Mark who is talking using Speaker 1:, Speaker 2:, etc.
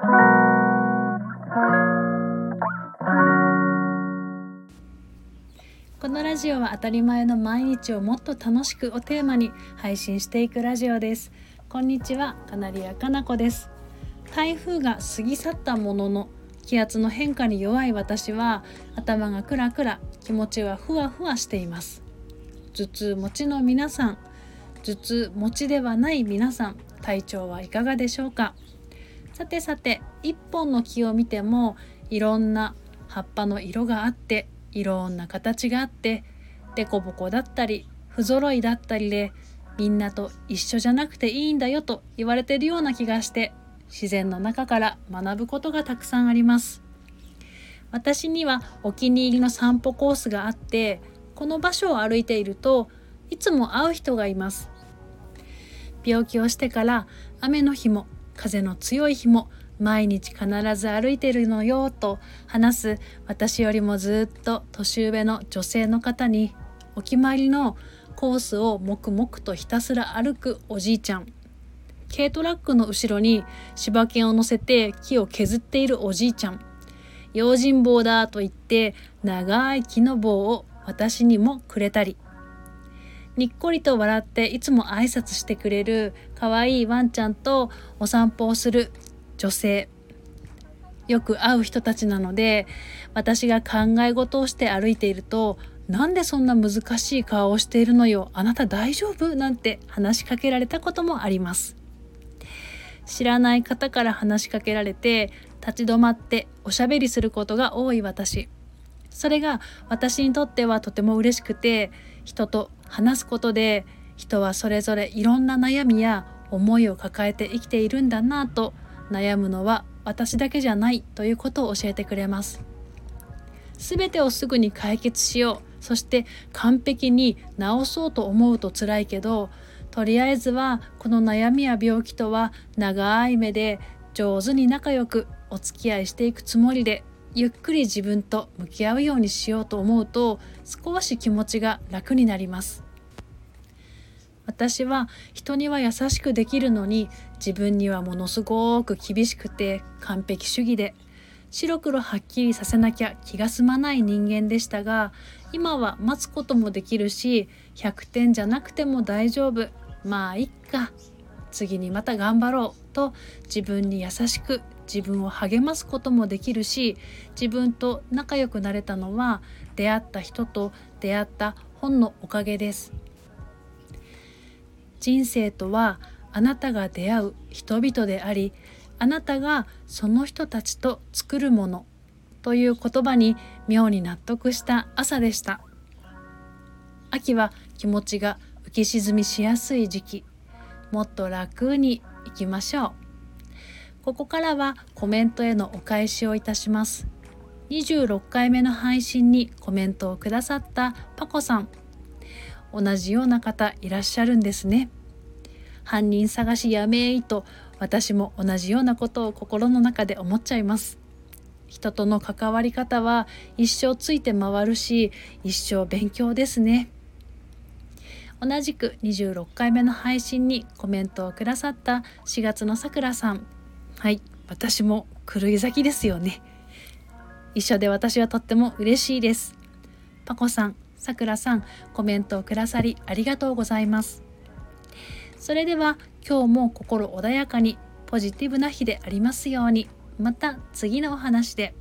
Speaker 1: このラジオは当たり前の毎日をもっと楽しくをテーマに配信していくラジオです。こんにちはカナリアかなこです。台風が過ぎ去ったものの気圧の変化に弱い私は頭がクラクラ気持ちはふわふわしています。頭痛持ちの皆さん頭痛持ちではない皆さん体調はいかがでしょうか？さてさて一本の木を見てもいろんな葉っぱの色があっていろんな形があってデコボコだったり不揃いだったりでみんなと一緒じゃなくていいんだよと言われてるような気がして自然の中から学ぶことがたくさんあります。私にはお気に入りの散歩コースがあってこの場所を歩いているといつも会う人がいます。病気をしてから雨の日も風の強い日も毎日必ず歩いてるのよと話す私よりもずっと年上の女性の方にお決まりのコースを黙々とひたすら歩くおじいちゃん。軽トラックの後ろに柴犬を乗せて木を削っているおじいちゃん。用心棒だと言って長い木の棒を私にもくれたり。にっこりと笑っていつも挨拶してくれる可愛いワンちゃんとお散歩をする女性。よく会う人たちなので私が考え事をして歩いているとなんでそんな難しい顔をしているのよあなた大丈夫？なんて話しかけられたこともあります。知らない方から話しかけられて立ち止まっておしゃべりすることが多い私。それが私にとってはとても嬉しくて人と話すことで人はそれぞれいろんな悩みや思いを抱えて生きているんだなと悩むのは私だけじゃないということを教えてくれます。全てをすぐに解決しようそして完璧に治そうと思うと辛いけどとりあえずはこの悩みや病気とは長い目で上手に仲良くお付き合いしていくつもりでゆっくり自分と向き合うようにしようと思うと少し気持ちが楽になります。私は人には優しくできるのに自分にはものすごく厳しくて完璧主義で白黒はっきりさせなきゃ気が済まない人間でしたが今は待つこともできるし100点じゃなくても大丈夫まあいっか次にまた頑張ろうと自分に優しく自分を励ますこともできるし自分と仲良くなれたのは出会った人と出会った本のおかげです。人生とはあなたが出会う人々でありあなたがその人たちと作るものという言葉に妙に納得した朝でした。秋は気持ちが浮き沈みしやすい時期。もっと楽にいきましょう。ここからはコメントへのお返しをいたします。26回目の配信にコメントをくださったパコさん。同じような方いらっしゃるんですね。犯人探しやめいと私も同じようなことを心の中で思っちゃいます。人との関わり方は一生ついて回るし一生勉強ですね。同じく26回目の配信にコメントをくださった4月のさくらさん。はい私も狂い咲きですよね。一緒で私はとっても嬉しいです。パコさんさくらさんコメントをくださりありがとうございますそれでは今日も心穏やかにポジティブな日でありますようにまた次のお話で。